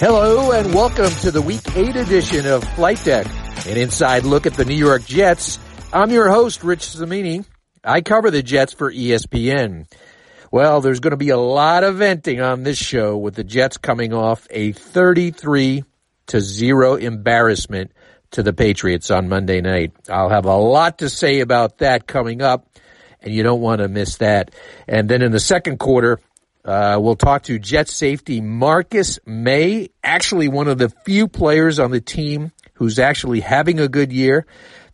Hello and welcome to the week eight edition of Flight Deck, an inside look at the New York Jets. I'm your host, Rich Cimini. I cover the Jets for ESPN. Well, there's going to be a lot of venting on this show with the Jets coming off a 33 to zero embarrassment to the Patriots on Monday night. I'll have a lot to say about that coming up, and you don't want to miss that. And then in the second quarter, uh, we'll talk to Jet safety Marcus Maye, actually one of the few players on the team who's actually having a good year.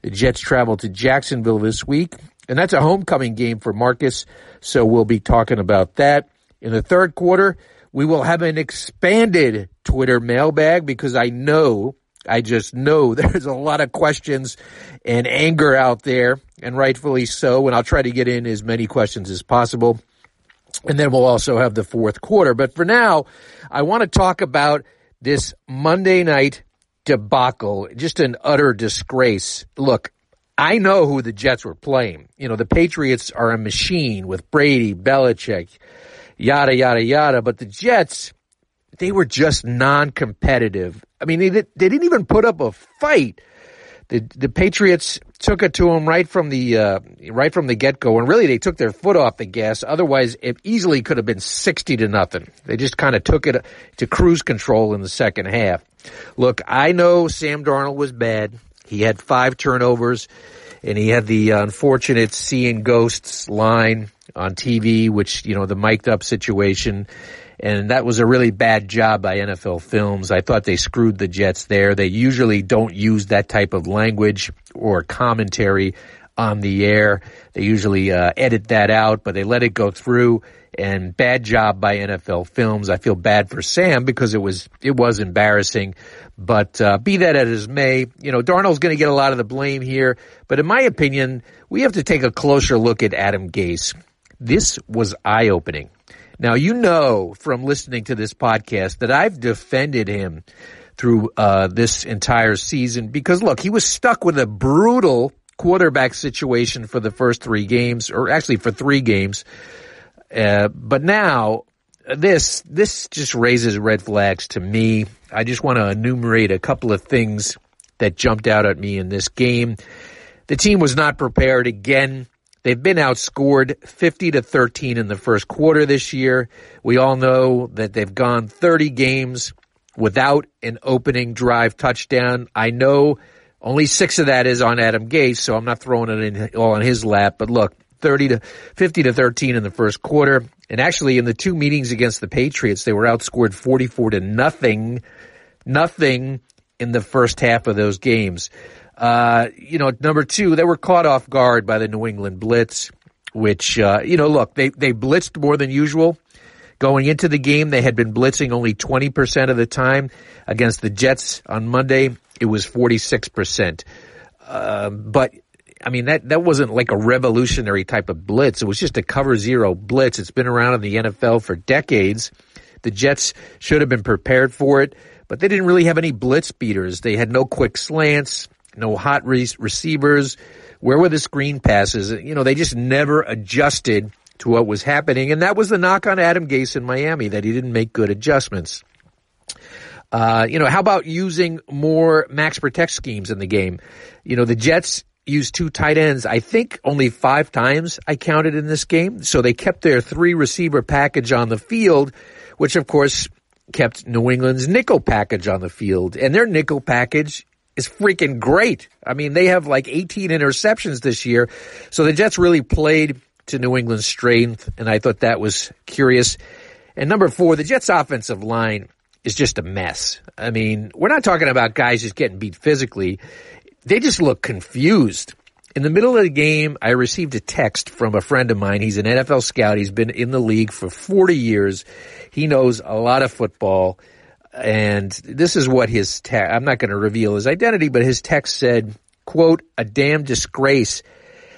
The Jets travel to Jacksonville this week, and that's a homecoming game for Marcus, so we'll be talking about that. In the third quarter, we will have an expanded Twitter mailbag because I know, I just know there's a lot of questions and anger out there, and rightfully so, and I'll try to get in as many questions as possible. And then we'll also have the fourth quarter. But for now, I want to talk about this Monday night debacle, just an utter disgrace. Look, I know who the Jets were playing. You know, the Patriots are a machine with Brady, Belichick, yada, yada, yada. But the Jets, they were just non-competitive. I mean, they, they didn't even put up a fight the the Patriots took it to them right from the uh, right from the get go, and really they took their foot off the gas. Otherwise, it easily could have been sixty to nothing. They just kind of took it to cruise control in the second half. Look, I know Sam Darnold was bad. He had five turnovers, and he had the unfortunate seeing ghosts line on TV, which you know the mic'd up situation and that was a really bad job by NFL Films. I thought they screwed the Jets there. They usually don't use that type of language or commentary on the air. They usually uh, edit that out, but they let it go through. And bad job by NFL Films. I feel bad for Sam because it was it was embarrassing. But uh, be that as it may, you know Darnold's going to get a lot of the blame here. But in my opinion, we have to take a closer look at Adam Gase. This was eye opening. Now, you know from listening to this podcast that I've defended him through uh, this entire season because, look, he was stuck with a brutal quarterback situation for the first three games, or actually for three games. Uh, but now, this this just raises red flags to me. I just want to enumerate a couple of things that jumped out at me in this game. The team was not prepared again They've been outscored 50 to 13 in the first quarter this year. We all know that they've gone 30 games without an opening drive touchdown. I know only six of that is on Adam Gase, so I'm not throwing it in all on his lap. But look, 30 to 50 to 13 in the first quarter. And actually in the two meetings against the Patriots, they were outscored 44 to nothing, nothing in the first half of those games. Uh, you know, number two, they were caught off guard by the New England Blitz, which, uh, you know, look, they, they blitzed more than usual. Going into the game, they had been blitzing only 20% of the time. Against the Jets on Monday, it was 46%. Uh, but, I mean, that, that wasn't like a revolutionary type of blitz. It was just a cover zero blitz. It's been around in the NFL for decades. The Jets should have been prepared for it, but they didn't really have any blitz beaters. They had no quick slants no hot re- receivers. Where were the screen passes? You know, they just never adjusted to what was happening. And that was the knock on Adam Gase in Miami, that he didn't make good adjustments. Uh, you know, how about using more max protect schemes in the game? You know, the Jets used two tight ends, I think only five times I counted in this game. So they kept their three receiver package on the field, which of course kept New England's nickel package on the field. And their nickel package is freaking great. I mean, they have like 18 interceptions this year. So the Jets really played to New England's strength, and I thought that was curious. And number four, the Jets' offensive line is just a mess. I mean, we're not talking about guys just getting beat physically. They just look confused. In the middle of the game, I received a text from a friend of mine. He's an NFL scout. He's been in the league for 40 years. He knows a lot of football and this is what his text, I'm not going to reveal his identity, but his text said, quote, a damn disgrace.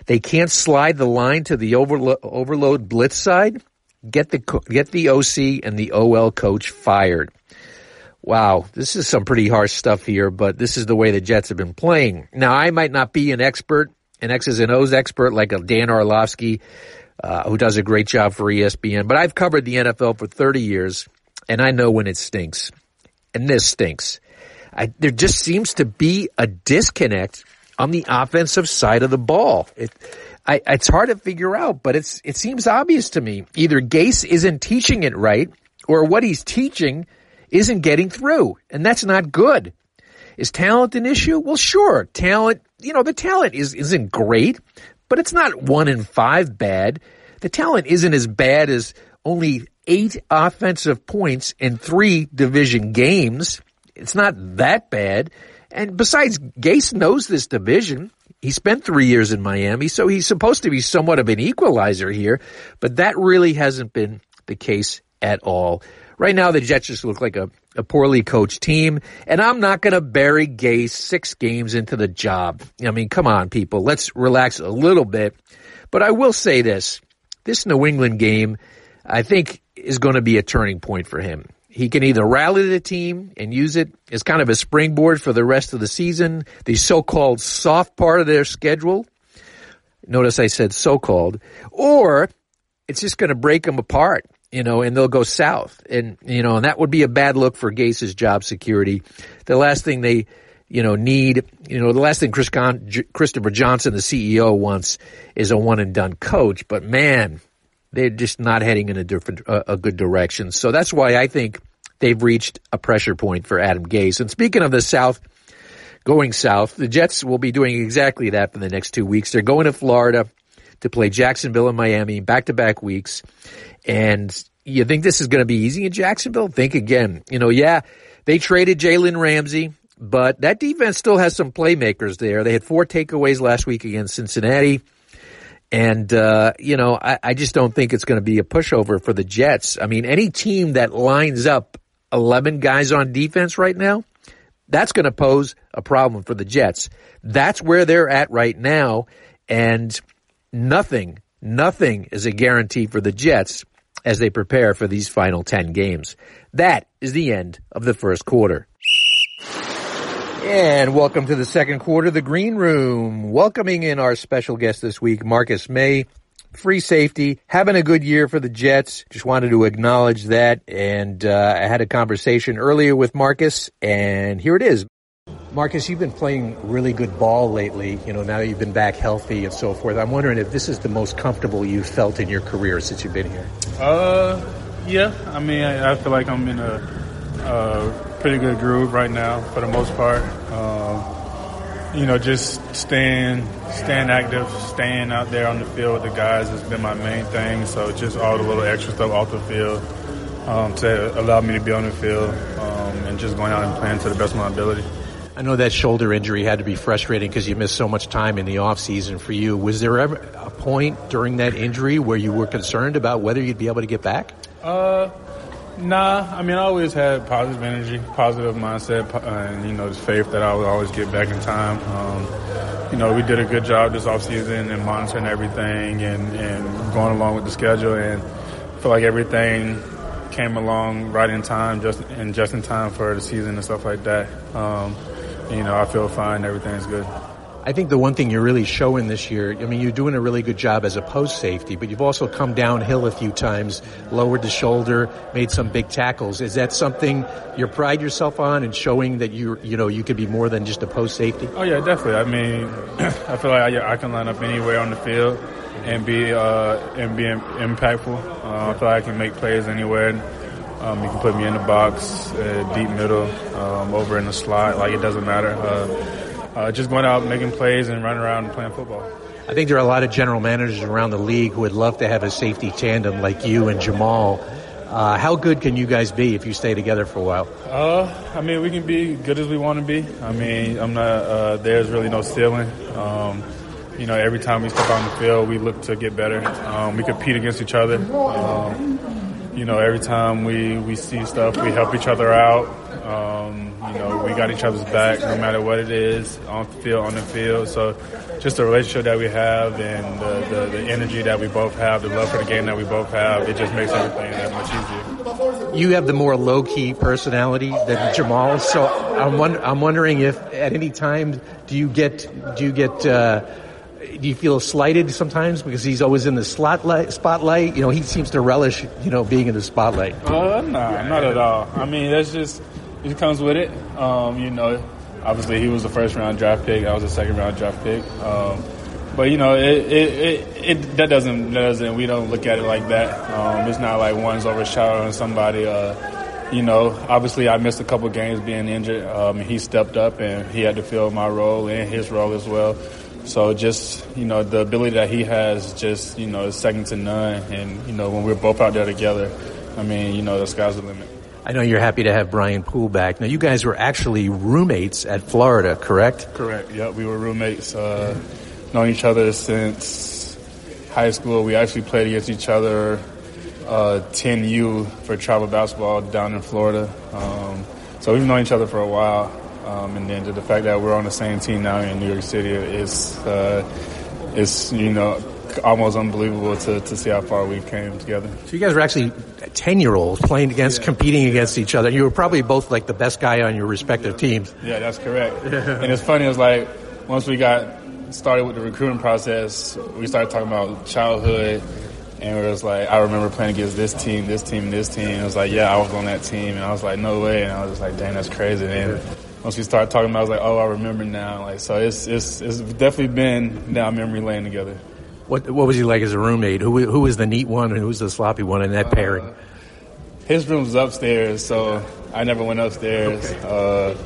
They can't slide the line to the overlo- overload blitz side. Get the, get the OC and the OL coach fired. Wow, this is some pretty harsh stuff here, but this is the way the Jets have been playing. Now, I might not be an expert, an X's and O's expert like a Dan Orlovsky, uh, who does a great job for ESPN, but I've covered the NFL for 30 years, and I know when it stinks and this stinks. I, there just seems to be a disconnect on the offensive side of the ball. It, I, it's hard to figure out, but it's it seems obvious to me. Either Gase isn't teaching it right, or what he's teaching isn't getting through, and that's not good. Is talent an issue? Well, sure, talent. You know, the talent is isn't great, but it's not one in five bad. The talent isn't as bad as only eight offensive points in three division games. It's not that bad. And besides, Gase knows this division. He spent three years in Miami, so he's supposed to be somewhat of an equalizer here, but that really hasn't been the case at all. Right now, the Jets just look like a, a poorly coached team, and I'm not going to bury Gase six games into the job. I mean, come on, people. Let's relax a little bit. But I will say this. This New England game, I think, is going to be a turning point for him. He can either rally the team and use it as kind of a springboard for the rest of the season, the so-called soft part of their schedule. Notice I said so-called, or it's just going to break them apart, you know, and they'll go south. And, you know, and that would be a bad look for Gase's job security. The last thing they, you know, need, you know, the last thing Chris Con- Christopher Johnson, the CEO, wants is a one and done coach. But man, they're just not heading in a different, uh, a good direction. So that's why I think they've reached a pressure point for Adam Gase. And speaking of the South, going south, the Jets will be doing exactly that for the next two weeks. They're going to Florida to play Jacksonville and Miami back to back weeks. And you think this is going to be easy in Jacksonville? Think again. You know, yeah, they traded Jalen Ramsey, but that defense still has some playmakers there. They had four takeaways last week against Cincinnati. And, uh, you know, I, I just don't think it's going to be a pushover for the Jets. I mean, any team that lines up 11 guys on defense right now, that's going to pose a problem for the Jets. That's where they're at right now. And nothing, nothing is a guarantee for the Jets as they prepare for these final 10 games. That is the end of the first quarter. And welcome to the second quarter, the Green Room. Welcoming in our special guest this week, Marcus Maye, free safety, having a good year for the Jets. Just wanted to acknowledge that. And uh, I had a conversation earlier with Marcus, and here it is. Marcus, you've been playing really good ball lately. You know, now you've been back healthy and so forth. I'm wondering if this is the most comfortable you've felt in your career since you've been here. Uh, yeah. I mean, I, I feel like I'm in a, pretty good groove right now for the most part. Uh, you know, just staying, staying active, staying out there on the field with the guys has been my main thing. So just all the little extra stuff off the field um, to allow me to be on the field um, and just going out and playing to the best of my ability. I know that shoulder injury had to be frustrating because you missed so much time in the off season for you. Was there ever a point during that injury where you were concerned about whether you'd be able to get back? Uh, Nah, I mean, I always had positive energy, positive mindset, and, you know, just faith that I would always get back in time. Um, you know, we did a good job this offseason and monitoring everything and, and going along with the schedule, and I feel like everything came along right in time, just and just in time for the season and stuff like that. Um, you know, I feel fine. Everything's good. I think the one thing you're really showing this year, I mean, you're doing a really good job as a post safety, but you've also come downhill a few times, lowered the shoulder, made some big tackles. Is that something you pride yourself on and showing that you, you know, you could be more than just a post safety? Oh yeah, definitely. I mean, I feel like I, I, can line up anywhere on the field and be uh, and be impactful. Uh, I feel like I can make plays anywhere. Um, you can put me in the box, uh, deep middle, um, over in the slot. Like it doesn't matter. Uh, uh, just going out making plays and running around and playing football. I think there are a lot of general managers around the league who would love to have a safety tandem like you and Jamal. Uh, how good can you guys be if you stay together for a while? Uh, I mean, we can be good as we want to be. I mean, I'm not. Uh, there's really no ceiling. Um, you know, every time we step on the field, we look to get better. Um, we compete against each other. Um, you know, every time we, we see stuff, we help each other out. Um, you know, we got each other's back no matter what it is, on the field, on the field. So just the relationship that we have and the, the, the energy that we both have, the love for the game that we both have, it just makes everything that much easier. You have the more low key personality than Jamal, so I'm, wonder, I'm wondering if at any time do you get do you get uh, do you feel slighted sometimes because he's always in the spotlight? Spotlight, you know, he seems to relish, you know, being in the spotlight. Uh, no, not at all. I mean, that's just it comes with it. Um, you know, obviously he was the first round draft pick. I was a second round draft pick. Um, but you know, it, it, it, it, that doesn't that doesn't we don't look at it like that. Um, it's not like one's overshadowing somebody. Uh, you know, obviously I missed a couple games being injured. Um, he stepped up and he had to fill my role and his role as well. So just you know, the ability that he has, just you know, is second to none. And you know, when we're both out there together, I mean, you know, the sky's the limit. I know you're happy to have Brian Poole back. Now, you guys were actually roommates at Florida, correct? Correct. Yep, we were roommates. Uh, known each other since high school. We actually played against each other uh, 10U for travel basketball down in Florida. Um, so we've known each other for a while. Um, and then to the fact that we're on the same team now in New York City is, uh, is you know, almost unbelievable to, to see how far we've came together. So you guys were actually 10 year olds playing against, yeah. competing against each other. You were probably both like the best guy on your respective teams. Yeah, that's correct. and it's funny, it was like, once we got started with the recruiting process, we started talking about childhood, and it was like, I remember playing against this team, this team, this team. It was like, yeah, I was on that team, and I was like, no way, and I was just like, dang, that's crazy. And once we started talking about, it, I was like, oh, I remember now. Like, so it's it's it's definitely been now memory lane together. What what was he like as a roommate? Who who was the neat one and who was the sloppy one in that pairing? His room was upstairs, so I never went upstairs. Okay. Uh,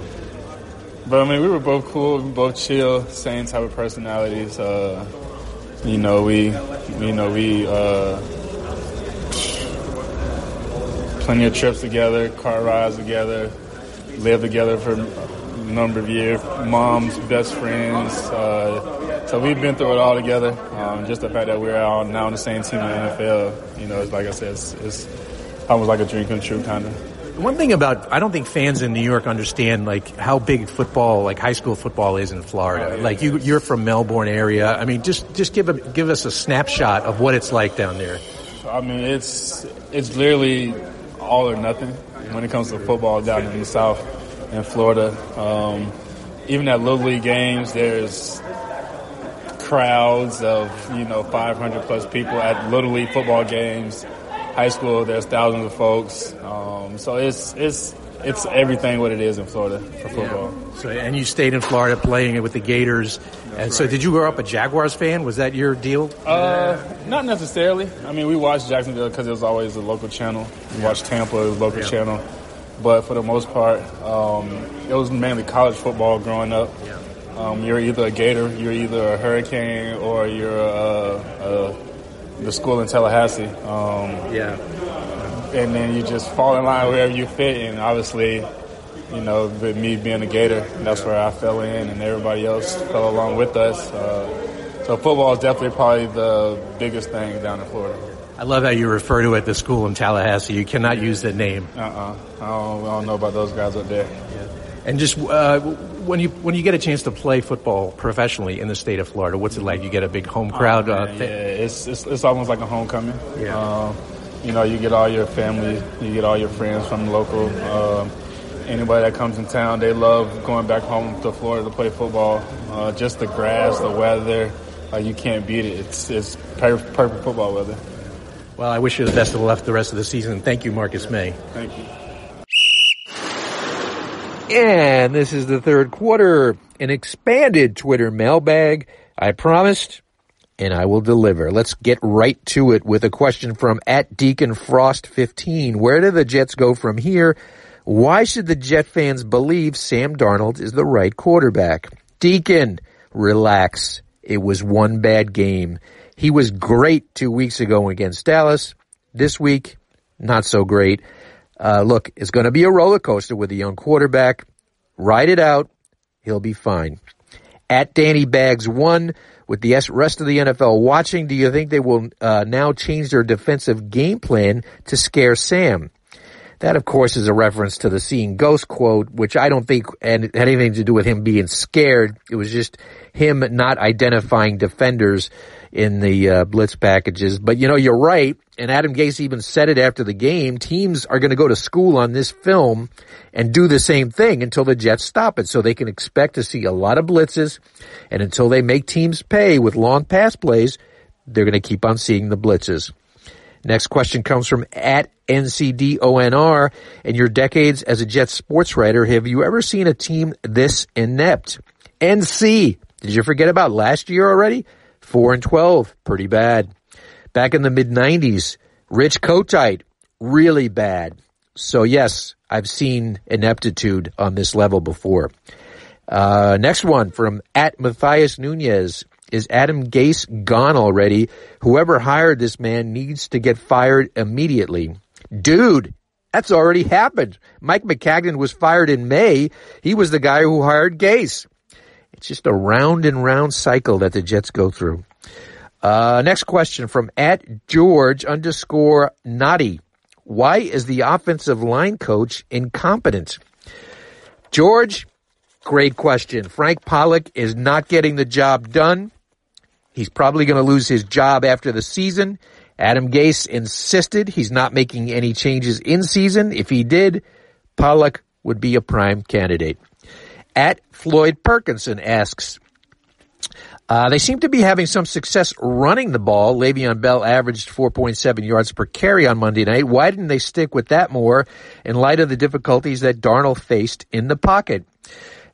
but I mean, we were both cool, we both chill, same type of personalities. Uh, you know, we, you know, we uh, plenty of trips together, car rides together, lived together for a number of years. Mom's best friends. Uh, so we've been through it all together. Um, just the fact that we're all now on the same team in the NFL, you know, it's like I said, it's, it's almost like a dream come true, kind of. One thing about I don't think fans in New York understand like how big football, like high school football, is in Florida. Oh, yeah. Like you, you're from Melbourne area. I mean, just just give a, give us a snapshot of what it's like down there. I mean, it's it's literally all or nothing when it comes to football down in the South in Florida. Um, even at little league games, there's crowds of you know 500 plus people at little league football games high school, there's thousands of folks. Um, so it's it's it's everything what it is in Florida for football. Yeah. So and you stayed in Florida playing it with the Gators. That's and so did you grow up a Jaguars fan? Was that your deal? Uh, not necessarily. I mean, we watched Jacksonville because it was always a local channel. We yeah. watched Tampa, it was a local yeah. channel. But for the most part, um, it was mainly college football growing up. Um, you're either a Gator, you're either a Hurricane, or you're a, a the school in Tallahassee. Um, yeah. And then you just fall in line wherever you fit, and obviously, you know, with me being a Gator, that's where I fell in, and everybody else fell along with us. Uh, so football is definitely probably the biggest thing down in Florida. I love how you refer to it, the school in Tallahassee. You cannot use the name. Uh-uh. I don't, I don't know about those guys up there. Yeah. And just uh, when you when you get a chance to play football professionally in the state of Florida, what's it like? You get a big home crowd. Oh, uh, yeah, it's, it's, it's almost like a homecoming. Yeah. Um, you know, you get all your family, you get all your friends from local. Um, anybody that comes in town, they love going back home to Florida to play football. Uh, just the grass, the weather, uh, you can't beat it. It's it's perfect, perfect football weather. Well, I wish you the best of luck the rest of the season. Thank you, Marcus Maye. Thank you. And this is the third quarter, an expanded Twitter mailbag. I promised, and I will deliver. Let's get right to it with a question from at Deacon Frost 15. Where do the Jets go from here? Why should the Jet fans believe Sam Darnold is the right quarterback? Deacon, relax. It was one bad game. He was great two weeks ago against Dallas. This week, not so great. Uh, look, it's going to be a roller coaster with a young quarterback. Ride it out. He'll be fine. At Danny Bags one, with the rest of the NFL watching, do you think they will uh, now change their defensive game plan to scare Sam? That, of course, is a reference to the seeing ghost quote, which I don't think had anything to do with him being scared. It was just him not identifying defenders in the uh, blitz packages. But you know, you're right. And Adam Gase even said it after the game. Teams are going to go to school on this film and do the same thing until the Jets stop it. So they can expect to see a lot of blitzes. And until they make teams pay with long pass plays, they're going to keep on seeing the blitzes. Next question comes from at NCDONR. In your decades as a Jets sports writer, have you ever seen a team this inept? NC. Did you forget about last year already? 4 and 12. Pretty bad. Back in the mid 90s, Rich Kotite. Really bad. So yes, I've seen ineptitude on this level before. Uh, next one from at Matthias Nunez. Is Adam Gase gone already? Whoever hired this man needs to get fired immediately. Dude, that's already happened. Mike Maccagnan was fired in May. He was the guy who hired Gase. It's just a round and round cycle that the Jets go through. Uh, next question from at George underscore Naughty. Why is the offensive line coach incompetent? George, great question. Frank Pollack is not getting the job done. He's probably going to lose his job after the season. Adam Gase insisted he's not making any changes in season. If he did, Pollack would be a prime candidate. At Floyd Perkinson asks, uh, they seem to be having some success running the ball. Le'Veon Bell averaged 4.7 yards per carry on Monday night. Why didn't they stick with that more in light of the difficulties that Darnold faced in the pocket?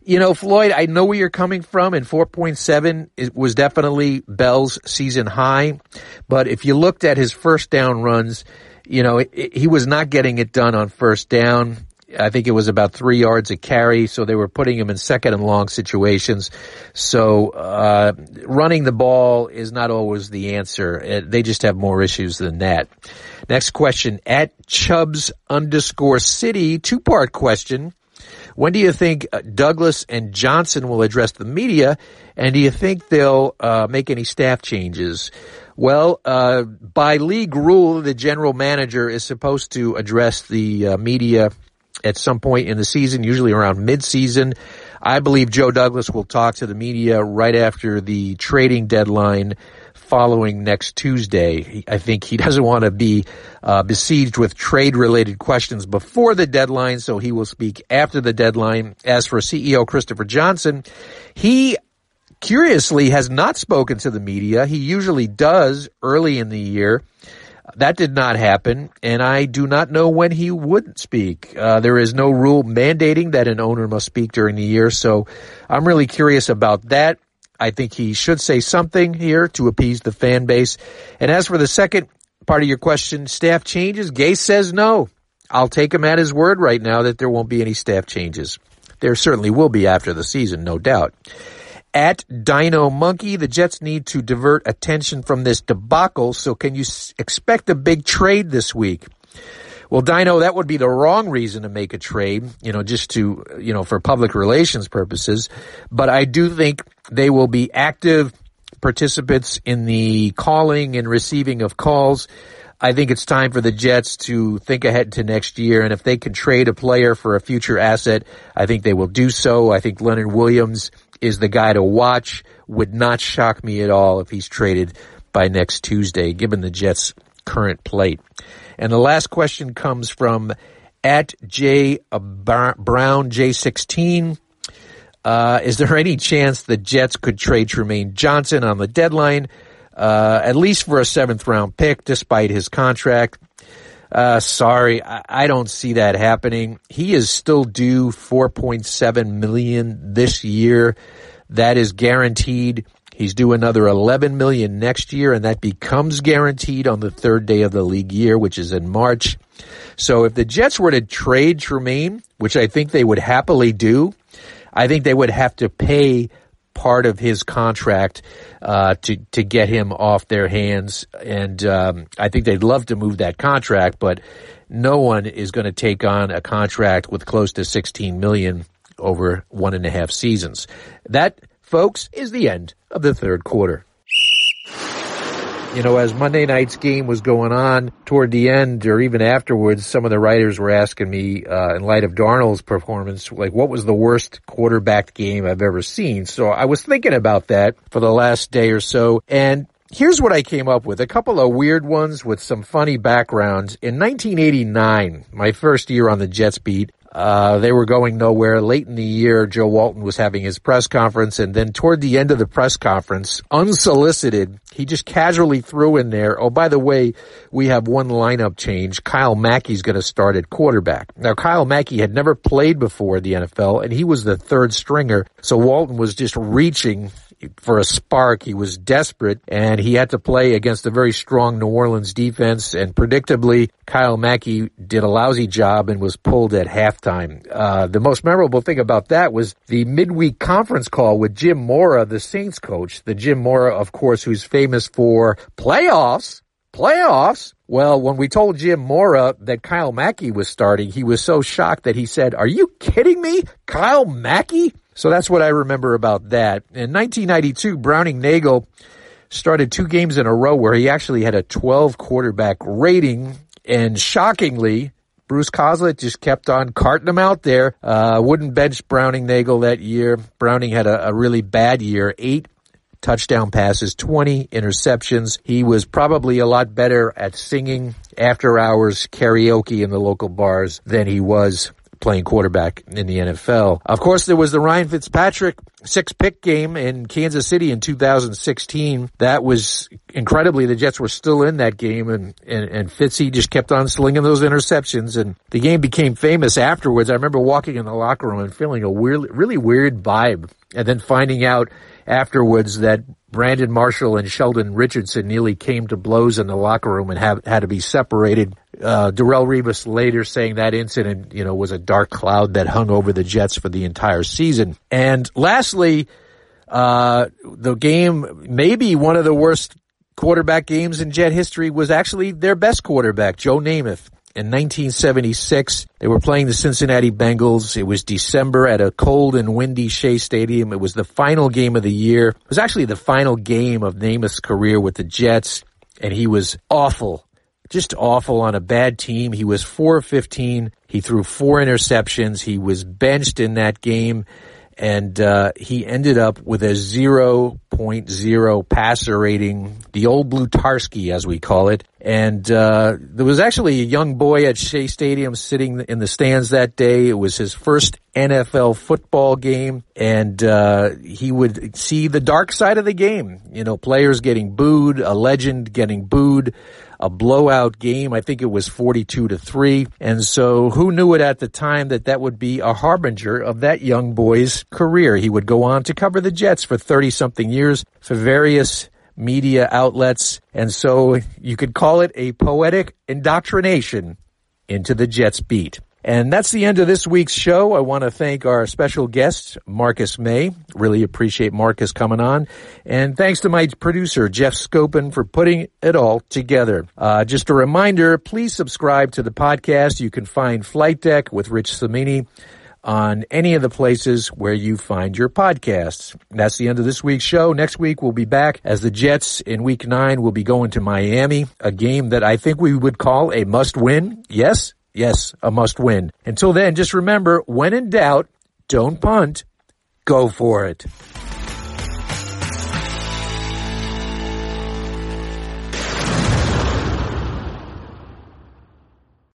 You know, Floyd, I know where you're coming from, and 4.7 it was definitely Bell's season high. But if you looked at his first down runs, you know, it, it, he was not getting it done on first down. I think it was about three yards a carry, so they were putting him in second and long situations. So uh, running the ball is not always the answer. Uh, they just have more issues than that. Next question at Chubbs underscore City, two part question. When do you think uh, Douglas and Johnson will address the media? And do you think they'll uh, make any staff changes? Well, uh, by league rule, the general manager is supposed to address the uh, media at some point in the season, usually around mid-season. I believe Joe Douglas will talk to the media right after the trading deadline following next Tuesday. I think he doesn't want to be uh, besieged with trade related questions before the deadline, so he will speak after the deadline. As for CEO Christopher Johnson, he curiously has not spoken to the media. He usually does early in the year. That did not happen, and I do not know when he would speak. Uh, there is no rule mandating that an owner must speak during the year, so I'm really curious about that. I think he should say something here to appease the fan base. And as for the second part of your question, staff changes, Gase says no. I'll take him at his word right now that there won't be any staff changes. There certainly will be after the season, no doubt. At Dino Monkey, the Jets need to divert attention from this debacle, so can you expect a big trade this week? Well, Dino, that would be the wrong reason to make a trade, you know, just to, you know, for public relations purposes. But I do think they will be active participants in the calling and receiving of calls. I think it's time for the Jets to think ahead to next year. And if they can trade a player for a future asset, I think they will do so. I think Leonard Williams is the guy to watch. Would not shock me at all if he's traded by next Tuesday, given the Jets' current plate. And the last question comes from at J Brown J16. Uh, is there any chance the Jets could trade Trumaine Johnson on the deadline, uh, at least for a seventh round pick, despite his contract? Uh, sorry, I, I, don't see that happening. He is still due 4.7 million this year. That is guaranteed. He's due another 11 million next year and that becomes guaranteed on the third day of the league year, which is in March. So if the Jets were to trade Trumaine, which I think they would happily do, I think they would have to pay part of his contract uh, to to get him off their hands, and um, I think they'd love to move that contract, but no one is going to take on a contract with close to 16 million over one and a half seasons. That folks, is the end of the third quarter. You know, as Monday night's game was going on toward the end or even afterwards, some of the writers were asking me, uh, in light of Darnold's performance, like what was the worst quarterback game I've ever seen? So I was thinking about that for the last day or so and Here's what I came up with. A couple of weird ones with some funny backgrounds. In 1989, my first year on the Jets beat, Uh, they were going nowhere. Late in the year, Joe Walton was having his press conference, and then toward the end of the press conference, unsolicited, he just casually threw in there, oh, by the way, we have one lineup change. Kyle Mackey's going to start at quarterback. Now, Kyle Mackey had never played before the NFL, and he was the third stringer, so Walton was just reaching for a spark. He was desperate and he had to play against a very strong New Orleans defense and predictably Kyle Mackey did a lousy job and was pulled at halftime. Uh, the most memorable thing about that was the midweek conference call with Jim Mora, the Saints coach. The Jim Mora, of course, who's famous for playoffs. Playoffs? Well, when we told Jim Mora that Kyle Mackey was starting, he was so shocked that he said, are you kidding me? Kyle Mackey? So that's what I remember about that. In 1992, Browning Nagle started two games in a row where he actually had a 12 quarterback rating. And shockingly, Bruce Coslet just kept on carting him out there. Uh, wouldn't bench Browning Nagle that year. Browning had a, a really bad year. Eight touchdown passes, 20 interceptions. He was probably a lot better at singing after hours karaoke in the local bars than he was playing quarterback in the NFL. Of course, there was the Ryan Fitzpatrick six pick game in Kansas City in 2016. That was incredibly, the Jets were still in that game and, and, and Fitzy just kept on slinging those interceptions and the game became famous afterwards. I remember walking in the locker room and feeling a weird, really weird vibe and then finding out afterwards that Brandon Marshall and Sheldon Richardson nearly came to blows in the locker room and have, had to be separated. Uh, Darrelle Revis later saying that incident, you know, was a dark cloud that hung over the Jets for the entire season. And lastly, uh, the game, maybe one of the worst quarterback games in Jet history was actually their best quarterback, Joe Namath in 1976. They were playing the Cincinnati Bengals. It was December at a cold and windy Shea Stadium. It was the final game of the year. It was actually the final game of Namath's career with the Jets, and he was awful. Just awful on a bad team. He was 4-15. He threw four interceptions. He was benched in that game and uh, he ended up with a 0.0 passer rating, the old Blutarsky as we call it. And uh, there was actually a young boy at Shea Stadium sitting in the stands that day. It was his first NFL football game, and uh, he would see the dark side of the game. You know, players getting booed, a legend getting booed a blowout game. I think it was 42 to 3. And so who knew it at the time that that would be a harbinger of that young boy's career? He would go on to cover the Jets for 30 something years for various media outlets. And so you could call it a poetic indoctrination into the Jets beat. And that's the end of this week's show. I want to thank our special guest, Marcus Maye. Really appreciate Marcus coming on. And thanks to my producer, Jeff Scopin, for putting it all together. Uh, just a reminder, please subscribe to the podcast. You can find Flight Deck with Rich Cimini on any of the places where you find your podcasts. That's the end of this week's show. Next week we'll be back as the Jets in week nine will be going to Miami, a game that I think we would call a must win. Yes, Yes, a must win. Until then, just remember, when in doubt, don't punt. Go for it.